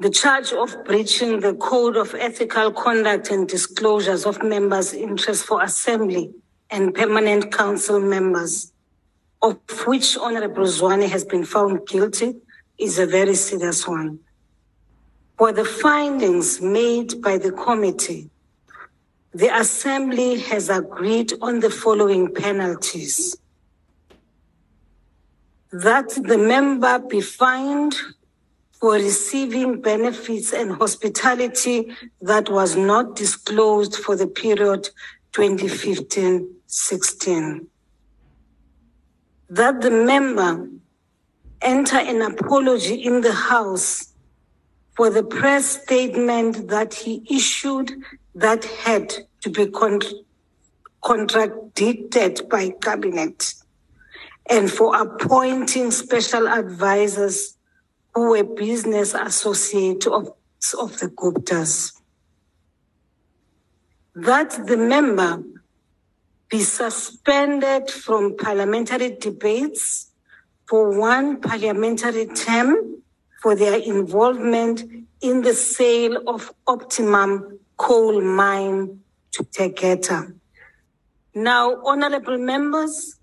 the charge of breaching the Code of Ethical Conduct and Disclosures of Members' Interests for Assembly and Permanent Council members, of which Honorable Zwane has been found guilty, is a very serious one. For the findings made by the committee, the Assembly has agreed on the following penalties. That the member be fined for receiving benefits and hospitality that was not disclosed for the period 2015-16. That the member enter an apology in the House for the press statement that he issued that had to be con- contradicted by cabinet and for appointing special advisors who were business associates of, of the Guptas. That the member be suspended from parliamentary debates for one parliamentary term for their involvement in the sale of Optimum coal mine to Tegeta. Now, honorable members,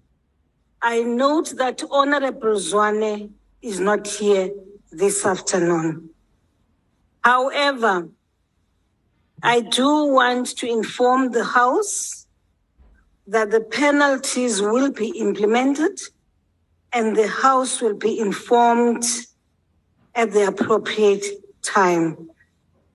I note that Honorable Zwane is not here this afternoon. However, I do want to inform the House that the penalties will be implemented and the House will be informed at the appropriate time.